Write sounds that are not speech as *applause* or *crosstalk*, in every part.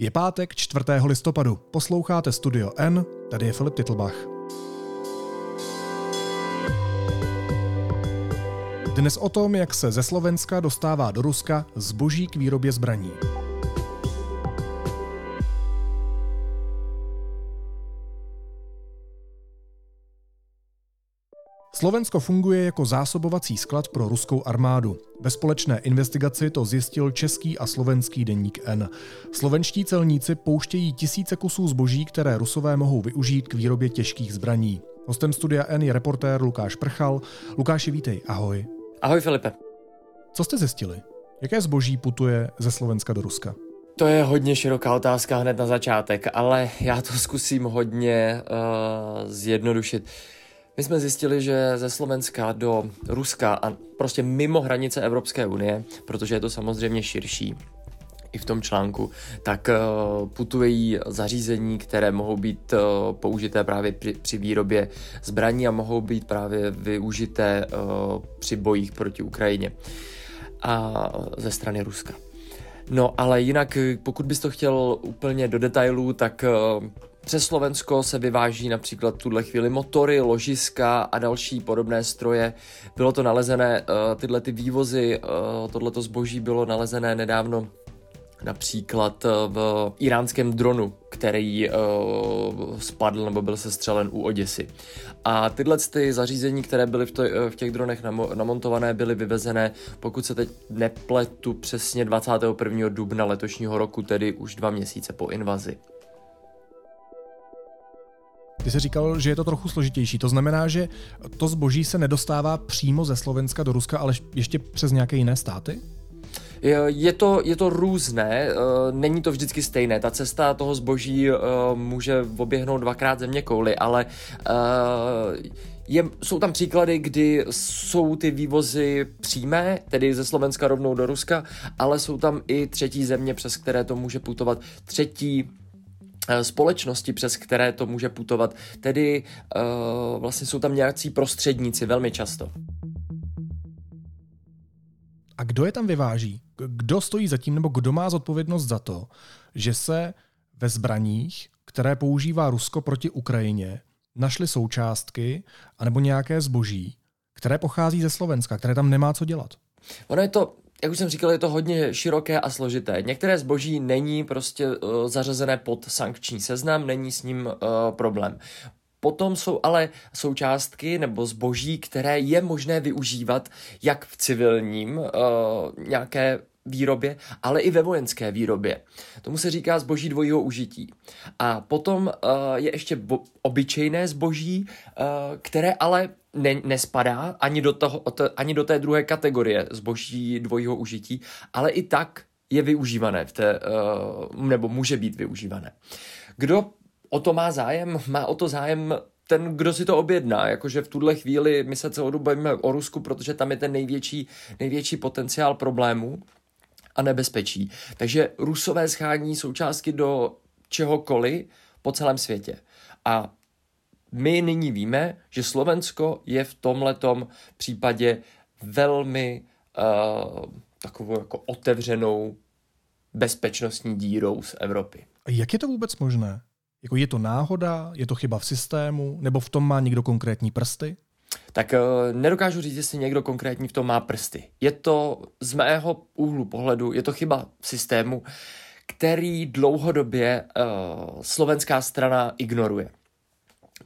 Je pátek 4. listopadu. Posloucháte Studio N, tady je Filip Titlbach. Dnes o tom, jak se ze Slovenska dostává do Ruska zboží k výrobě zbraní. Slovensko funguje jako zásobovací sklad pro ruskou armádu. Ve společné investigaci to zjistil český a slovenský deník N. Slovenští celníci pouštějí tisíce kusů zboží, které rusové mohou využít k výrobě těžkých zbraní. Hostem studia N je reportér Lukáš Prchal. Lukáši, vítej, ahoj. Ahoj Filipe. Co jste zjistili? Jaké zboží putuje ze Slovenska do Ruska? To je hodně široká otázka hned na začátek, ale já to zkusím hodně uh, zjednodušit. My jsme zjistili, že ze Slovenska do Ruska a prostě mimo hranice Evropské unie, protože je to samozřejmě širší, i v tom článku, tak uh, putují zařízení, které mohou být uh, použité právě při, při výrobě zbraní a mohou být právě využité uh, při bojích proti Ukrajině a ze strany Ruska. No ale jinak, pokud bys to chtěl úplně do detailů, tak přes Slovensko se vyváží například tuhle chvíli motory, ložiska a další podobné stroje. Bylo to nalezené, eh, tyhle ty vývozy, eh, tohleto zboží bylo nalezené nedávno například eh, v iránském dronu, který spadl nebo byl sestřelen u Oděsy. A tyhle ty zařízení, které byly v, v těch dronech namo, namontované, byly vyvezené, pokud se teď nepletu, přesně 21. dubna letošního roku, tedy už dva měsíce po invazi. Ty jsi říkal, že je to trochu složitější. To znamená, že to zboží se nedostává přímo ze Slovenska do Ruska, ale ještě přes nějaké jiné státy? Je to, je to různé, eh, není to vždycky stejné. Ta cesta toho zboží eh, může oběhnout dvakrát země kouly, ale eh, je, jsou tam příklady, kdy jsou ty vývozy přímé, tedy ze Slovenska rovnou do Ruska, ale jsou tam i třetí země, přes které to může putovat. Třetí společnosti, přes které to může putovat. Tedy uh, vlastně jsou tam nějací prostředníci velmi často. A kdo je tam vyváží? Kdo stojí za tím, nebo kdo má zodpovědnost za to, že se ve zbraních, které používá Rusko proti Ukrajině, našly součástky anebo nějaké zboží, které pochází ze Slovenska, které tam nemá co dělat? Ono je to jak už jsem říkal, je to hodně široké a složité. Některé zboží není prostě uh, zařazené pod sankční seznam, není s ním uh, problém. Potom jsou ale součástky nebo zboží, které je možné využívat jak v civilním uh, nějaké výrobě, ale i ve vojenské výrobě. Tomu se říká zboží dvojího užití. A potom uh, je ještě bo- obyčejné zboží, uh, které ale ne, nespadá ani do, toho, ani do té druhé kategorie zboží dvojího užití, ale i tak je využívané v té, uh, nebo může být využívané. Kdo o to má zájem? Má o to zájem ten, kdo si to objedná, jakože v tuhle chvíli my se celou dobu bavíme o Rusku, protože tam je ten největší, největší potenciál problémů a nebezpečí. Takže rusové schání součástky do čehokoliv po celém světě. A my nyní víme, že Slovensko je v tomhletom případě velmi uh, takovou jako otevřenou bezpečnostní dírou z Evropy. A jak je to vůbec možné? Jako je to náhoda, je to chyba v systému, nebo v tom má někdo konkrétní prsty? Tak uh, nedokážu říct, jestli někdo konkrétní v tom má prsty. Je to z mého úhlu pohledu, je to chyba systému, který dlouhodobě uh, slovenská strana ignoruje.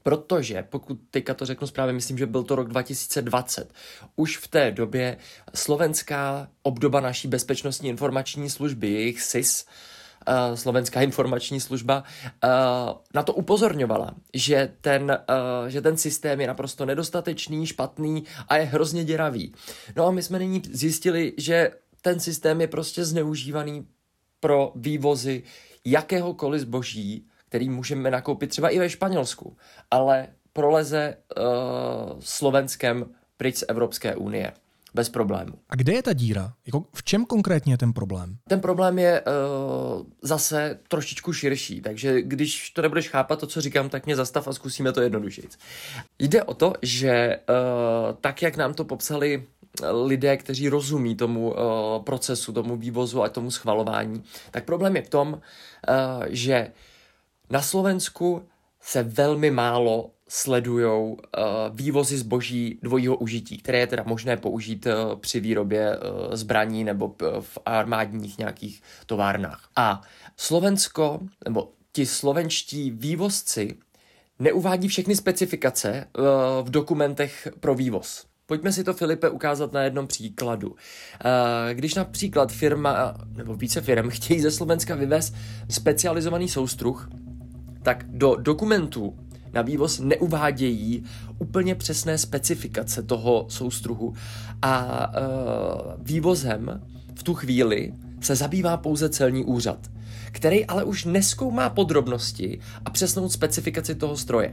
Protože, pokud teďka to řeknu správně, myslím, že byl to rok 2020, už v té době slovenská obdoba naší bezpečnostní informační služby, jejich SIS, uh, Slovenská informační služba, uh, na to upozorňovala, že ten, uh, že ten systém je naprosto nedostatečný, špatný a je hrozně děravý. No a my jsme nyní zjistili, že ten systém je prostě zneužívaný pro vývozy jakéhokoliv zboží, který můžeme nakoupit třeba i ve Španělsku, ale proleze uh, Slovenskem pryč z Evropské unie. Bez problému. A kde je ta díra? Jako v čem konkrétně je ten problém? Ten problém je uh, zase trošičku širší, takže když to nebudeš chápat, to, co říkám, tak mě zastav a zkusíme to jednodušit. Jde o to, že uh, tak, jak nám to popsali lidé, kteří rozumí tomu uh, procesu, tomu vývozu a tomu schvalování, tak problém je v tom, uh, že na Slovensku se velmi málo sledují uh, vývozy zboží dvojího užití, které je teda možné použít uh, při výrobě uh, zbraní nebo v armádních nějakých továrnách. A Slovensko, nebo ti slovenští vývozci neuvádí všechny specifikace v dokumentech pro vývoz. Pojďme si to, Filipe, ukázat na jednom příkladu. Když například firma, nebo více firm, *laughs* chtějí ze Slovenska vyvést specializovaný soustruh, tak do dokumentů na vývoz neuvádějí úplně přesné specifikace toho soustruhu a uh, vývozem v tu chvíli se zabývá pouze celní úřad, který ale už neskoumá podrobnosti a přesnou specifikaci toho stroje.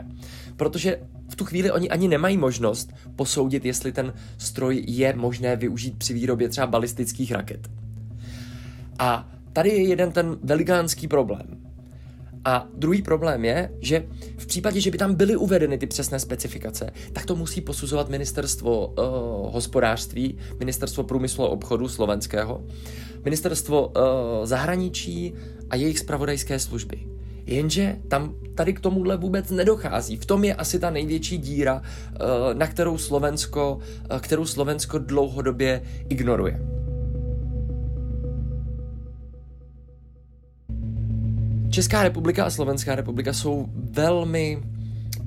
Protože v tu chvíli oni ani nemají možnost posoudit, jestli ten stroj je možné využít při výrobě třeba balistických raket. A tady je jeden ten velikánský problém. A druhý problém je, že v případě, že by tam byly uvedeny ty přesné specifikace, tak to musí posuzovat ministerstvo uh, hospodářství, ministerstvo průmyslu a obchodu slovenského, ministerstvo uh, zahraničí a jejich spravodajské služby. Jenže tam tady k tomuhle vůbec nedochází. V tom je asi ta největší díra, uh, na kterou Slovensko, kterou Slovensko dlouhodobě ignoruje. Česká republika a Slovenská republika jsou velmi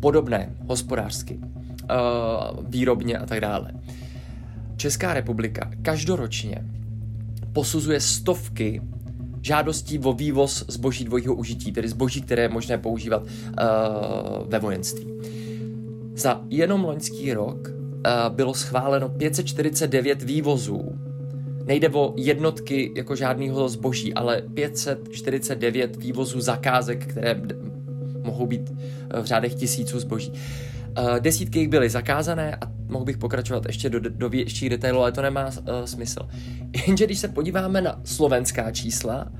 podobné hospodářsky, uh, výrobně a tak dále. Česká republika každoročně posuzuje stovky žádostí o vývoz zboží dvojího užití, tedy zboží, které je možné používat uh, ve vojenství. Za jenom loňský rok uh, bylo schváleno 549 vývozů Nejde o jednotky jako žádného zboží, ale 549 vývozů zakázek, které mohou být eh, v řádech tisíců zboží. Eh, desítky jich byly zakázané a mohl bych pokračovat ještě do, do větších detailů, ale to nemá uh, smysl. *laughs* Jenže když se podíváme na slovenská čísla,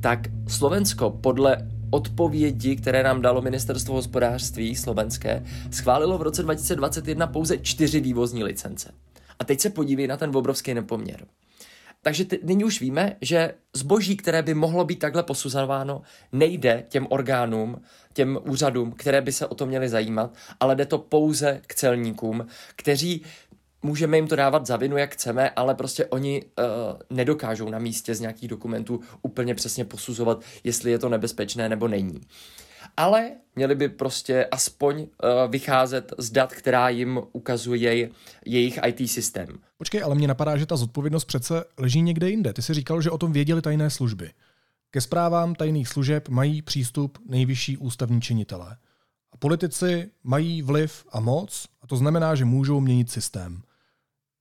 tak Slovensko podle odpovědi, které nám dalo ministerstvo hospodářství slovenské, schválilo v roce 2021 pouze čtyři vývozní licence. A teď se podívej na ten obrovský nepoměr. Takže ty, nyní už víme, že zboží, které by mohlo být takhle posuzováno, nejde těm orgánům, těm úřadům, které by se o to měly zajímat, ale jde to pouze k celníkům, kteří můžeme jim to dávat za vinu, jak chceme, ale prostě oni uh, nedokážou na místě z nějakých dokumentů úplně přesně posuzovat, jestli je to nebezpečné nebo není ale měli by prostě aspoň uh, vycházet z dat, která jim ukazuje jejich IT systém. Počkej, ale mě napadá, že ta zodpovědnost přece leží někde jinde. Ty jsi říkal, že o tom věděli tajné služby. Ke zprávám tajných služeb mají přístup nejvyšší ústavní činitelé. A politici mají vliv a moc, a to znamená, že můžou měnit systém.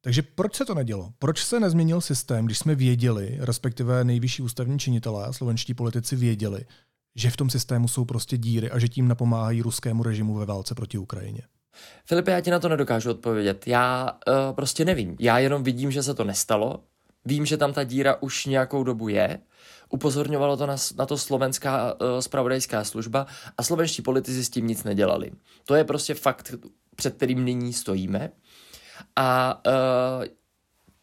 Takže proč se to nedělo? Proč se nezměnil systém, když jsme věděli, respektive nejvyšší ústavní činitelé slovenští politici věděli, že v tom systému jsou prostě díry a že tím napomáhají ruskému režimu ve válce proti Ukrajině? Filipe, já ti na to nedokážu odpovědět. Já uh, prostě nevím. Já jenom vidím, že se to nestalo. Vím, že tam ta díra už nějakou dobu je. Upozorňovalo to na, na to slovenská uh, spravodajská služba a slovenští politici s tím nic nedělali. To je prostě fakt, před kterým nyní stojíme. A uh,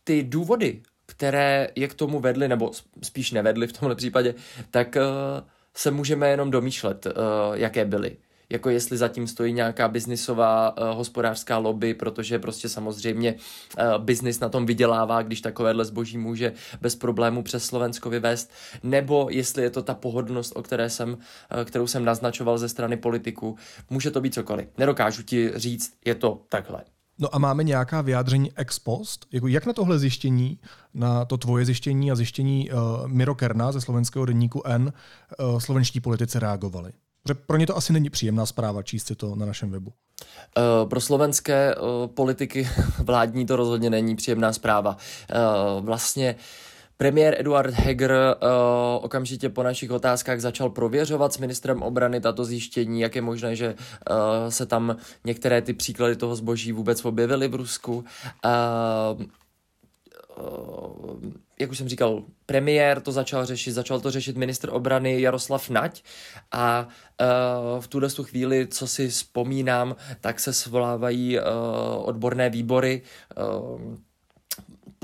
ty důvody, které je k tomu vedly, nebo spíš nevedly v tomhle případě, tak uh, se můžeme jenom domýšlet, uh, jaké byly. Jako jestli zatím stojí nějaká biznisová uh, hospodářská lobby, protože prostě samozřejmě uh, biznis na tom vydělává, když takovéhle zboží může bez problémů přes Slovensko vyvést, nebo jestli je to ta pohodlnost, o které jsem, kterou jsem naznačoval ze strany politiků. Může to být cokoliv. Nedokážu ti říct, je to takhle. No a máme nějaká vyjádření ex post? Jako jak na tohle zjištění, na to tvoje zjištění a zjištění uh, Miro Kerna ze slovenského denníku N uh, slovenští politici reagovali? Pro ně to asi není příjemná zpráva číst si to na našem webu. Uh, pro slovenské uh, politiky *laughs* vládní to rozhodně není příjemná zpráva. Uh, vlastně uh, Premiér Eduard Heger uh, okamžitě po našich otázkách začal prověřovat s ministrem obrany tato zjištění, jak je možné, že uh, se tam některé ty příklady toho zboží vůbec objevily v Rusku. Uh, uh, jak už jsem říkal, premiér to začal řešit, začal to řešit ministr obrany Jaroslav Nať a uh, v tuhle chvíli, co si vzpomínám, tak se svolávají uh, odborné výbory uh,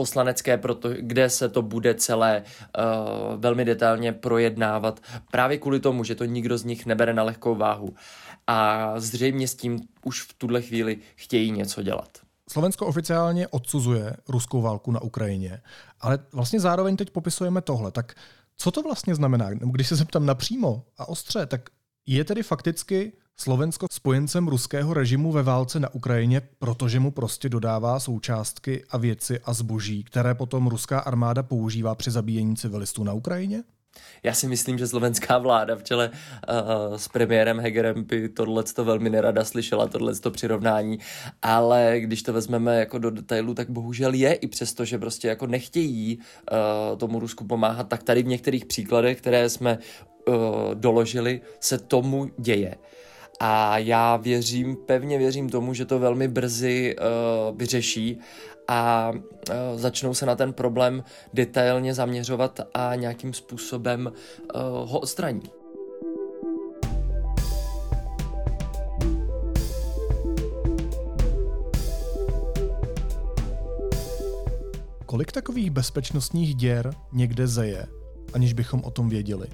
poslanecké, proto, kde se to bude celé uh, velmi detailně projednávat, právě kvůli tomu, že to nikdo z nich nebere na lehkou váhu. A zřejmě s tím už v tuhle chvíli chtějí něco dělat. Slovensko oficiálně odsuzuje ruskou válku na Ukrajině, ale vlastně zároveň teď popisujeme tohle. Tak co to vlastně znamená? Když se zeptám napřímo a ostře, tak je tedy fakticky Slovensko spojencem ruského režimu ve válce na Ukrajině, protože mu prostě dodává součástky a věci a zboží, které potom ruská armáda používá při zabíjení civilistů na Ukrajině? Já si myslím, že slovenská vláda v čele uh, s premiérem Hegerem by tohle to velmi nerada slyšela, tohle to přirovnání, ale když to vezmeme jako do detailu, tak bohužel je i přesto, že prostě jako nechtějí uh, tomu Rusku pomáhat, tak tady v některých příkladech, které jsme uh, doložili, se tomu děje. A já věřím, pevně věřím tomu, že to velmi brzy uh, vyřeší a uh, začnou se na ten problém detailně zaměřovat a nějakým způsobem uh, ho odstraní. Kolik takových bezpečnostních děr někde zeje, aniž bychom o tom věděli?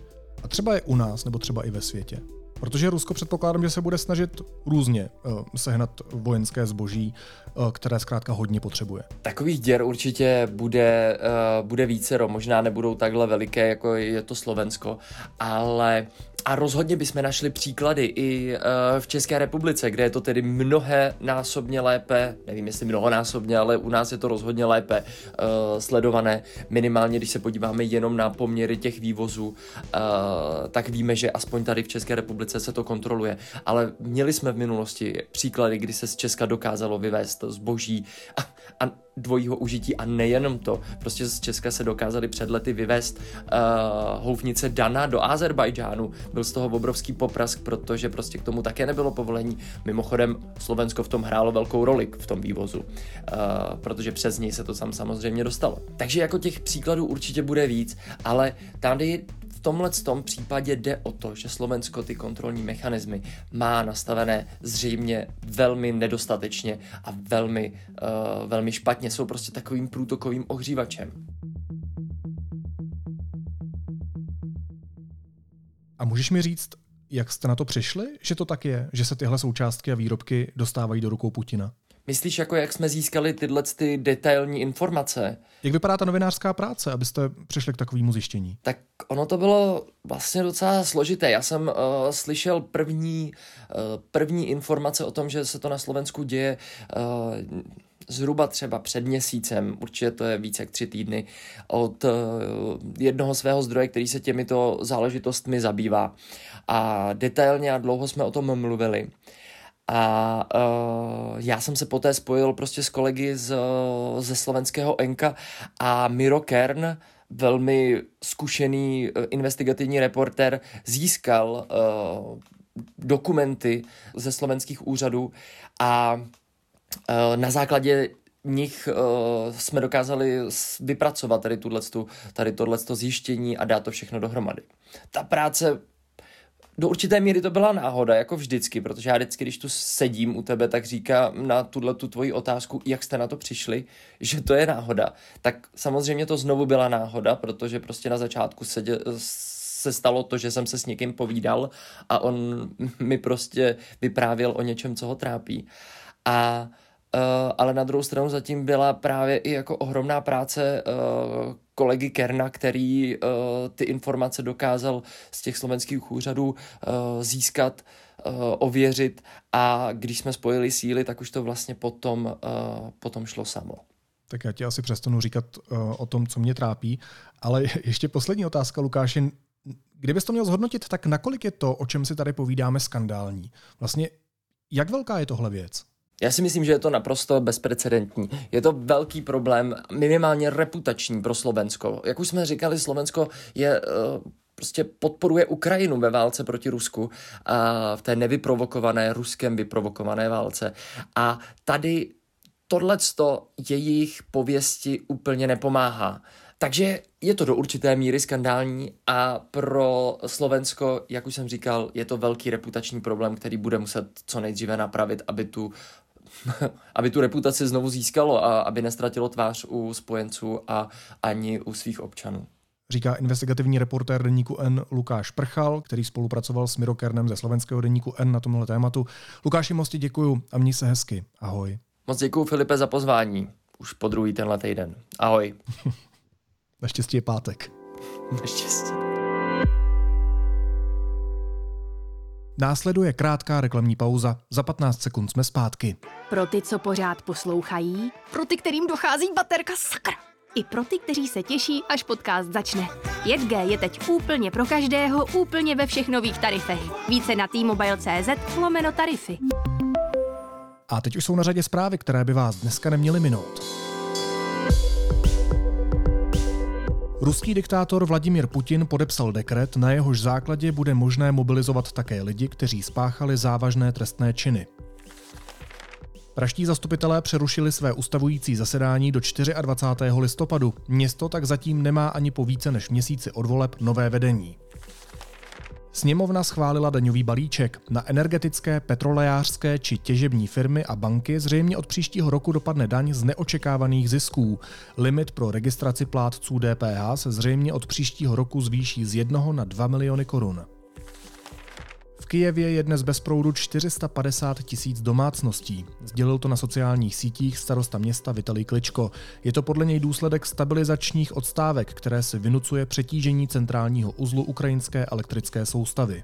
A třeba je u nás, nebo třeba i ve světě? Protože Rusko předpokládám, že se bude snažit různě uh, sehnat vojenské zboží, uh, které zkrátka hodně potřebuje. Takových děr určitě bude, uh, bude více, možná nebudou takhle veliké, jako je to Slovensko, ale a rozhodně bychom našli příklady i uh, v České republice, kde je to tedy mnohé násobně lépe, nevím jestli mnohonásobně, ale u nás je to rozhodně lépe uh, sledované. Minimálně, když se podíváme jenom na poměry těch vývozů, uh, tak víme, že aspoň tady v České republice se to kontroluje. Ale měli jsme v minulosti příklady, kdy se z Česka dokázalo vyvést zboží a, a dvojího užití a nejenom to. Prostě z Česka se dokázali před lety vyvést uh, houfnice Dana do Azerbajdžánu. Byl z toho obrovský poprask, protože prostě k tomu také nebylo povolení. Mimochodem Slovensko v tom hrálo velkou roli v tom vývozu, uh, protože přes něj se to tam samozřejmě dostalo. Takže jako těch příkladů určitě bude víc, ale tady tomhle tom případě jde o to, že Slovensko ty kontrolní mechanismy má nastavené zřejmě velmi nedostatečně a velmi, uh, velmi špatně. Jsou prostě takovým průtokovým ohřívačem. A můžeš mi říct, jak jste na to přišli, že to tak je, že se tyhle součástky a výrobky dostávají do rukou Putina? Myslíš, jako jak jsme získali tyhle ty detailní informace? Jak vypadá ta novinářská práce, abyste přišli k takovému zjištění? Tak ono to bylo vlastně docela složité. Já jsem uh, slyšel první, uh, první informace o tom, že se to na Slovensku děje uh, zhruba třeba před měsícem, určitě to je více jak tři týdny, od uh, jednoho svého zdroje, který se těmito záležitostmi zabývá. A detailně a dlouho jsme o tom mluvili. A uh, já jsem se poté spojil prostě s kolegy z, ze slovenského Enka a Miro Kern, velmi zkušený uh, investigativní reporter, získal uh, dokumenty ze slovenských úřadů a uh, na základě nich uh, jsme dokázali vypracovat tady, tady tohleto zjištění a dát to všechno dohromady. Ta práce do určité míry to byla náhoda, jako vždycky, protože já vždycky, když tu sedím u tebe, tak říkám na tuhle tu tvoji otázku, jak jste na to přišli, že to je náhoda. Tak samozřejmě to znovu byla náhoda, protože prostě na začátku se, dě, se stalo to, že jsem se s někým povídal a on mi prostě vyprávěl o něčem, co ho trápí. A Uh, ale na druhou stranu zatím byla právě i jako ohromná práce uh, kolegy Kerna, který uh, ty informace dokázal z těch slovenských úřadů získat, ověřit a když jsme spojili síly, tak už to vlastně potom, potom šlo samo. Tak já ti asi přestanu říkat o tom, co mě trápí, ale *laughs* ještě poslední otázka, Lukáši. Kdybys to měl zhodnotit, tak nakolik je to, o čem si tady povídáme, skandální? Vlastně, jak velká je tohle věc? Já si myslím, že je to naprosto bezprecedentní. Je to velký problém, minimálně reputační pro Slovensko. Jak už jsme říkali, Slovensko je uh, prostě podporuje Ukrajinu ve válce proti Rusku a v té nevyprovokované, ruskem vyprovokované válce. A tady tohleto jejich pověsti úplně nepomáhá. Takže je to do určité míry skandální a pro Slovensko, jak už jsem říkal, je to velký reputační problém, který bude muset co nejdříve napravit, aby tu *laughs* aby tu reputaci znovu získalo a aby nestratilo tvář u spojenců a ani u svých občanů. Říká investigativní reportér deníku N Lukáš Prchal, který spolupracoval s Mirokernem ze slovenského deníku N na tomhle tématu. Lukáši, moc ti děkuju a měj se hezky. Ahoj. Moc děkuju Filipe za pozvání. Už po druhý tenhle týden. Ahoj. *laughs* Naštěstí je pátek. Naštěstí. Následuje krátká reklamní pauza. Za 15 sekund jsme zpátky. Pro ty, co pořád poslouchají, pro ty, kterým dochází baterka sakra. I pro ty, kteří se těší, až podcast začne. 5G je teď úplně pro každého, úplně ve všech nových tarifech. Více na t-mobile.cz lomeno tarify. A teď už jsou na řadě zprávy, které by vás dneska neměly minout. Ruský diktátor Vladimír Putin podepsal dekret, na jehož základě bude možné mobilizovat také lidi, kteří spáchali závažné trestné činy. Praští zastupitelé přerušili své ustavující zasedání do 24. listopadu. Město tak zatím nemá ani po více než měsíci od voleb nové vedení. Sněmovna schválila daňový balíček. Na energetické, petrolejářské či těžební firmy a banky zřejmě od příštího roku dopadne daň z neočekávaných zisků. Limit pro registraci plátců DPH se zřejmě od příštího roku zvýší z 1 na 2 miliony korun. Kijevě je dnes bez proudu 450 tisíc domácností. Sdělil to na sociálních sítích starosta města Vitalij Kličko. Je to podle něj důsledek stabilizačních odstávek, které se vynucuje přetížení centrálního uzlu ukrajinské elektrické soustavy.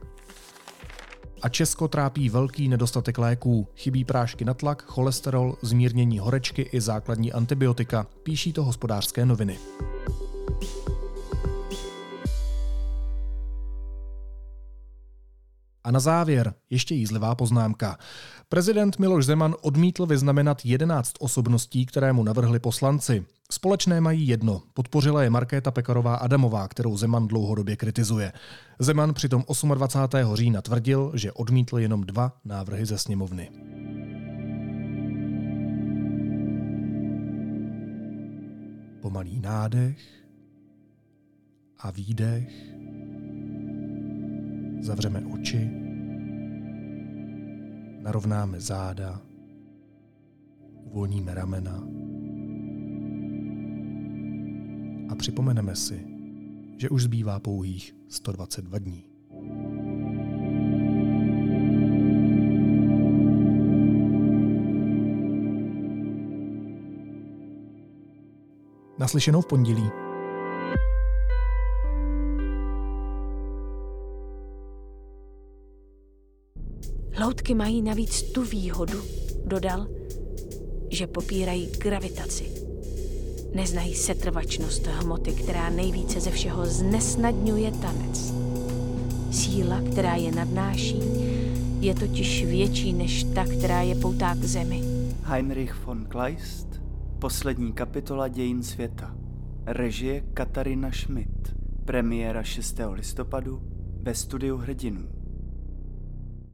A Česko trápí velký nedostatek léků. Chybí prášky na tlak, cholesterol, zmírnění horečky i základní antibiotika, píší to hospodářské noviny. A na závěr ještě jízlivá poznámka. Prezident Miloš Zeman odmítl vyznamenat 11 osobností, které mu navrhli poslanci. Společné mají jedno. Podpořila je Markéta Pekarová Adamová, kterou Zeman dlouhodobě kritizuje. Zeman přitom 28. října tvrdil, že odmítl jenom dva návrhy ze sněmovny. Pomalý nádech a výdech Zavřeme oči, narovnáme záda, uvolníme ramena a připomeneme si, že už zbývá pouhých 122 dní. Naslyšenou v pondělí. Loutky mají navíc tu výhodu, dodal, že popírají gravitaci. Neznají setrvačnost hmoty, která nejvíce ze všeho znesnadňuje tanec. Síla, která je nadnáší, je totiž větší než ta, která je poutá k zemi. Heinrich von Kleist, poslední kapitola dějin světa. Režie Katarina Schmidt. Premiéra 6. listopadu ve studiu Hrdinů.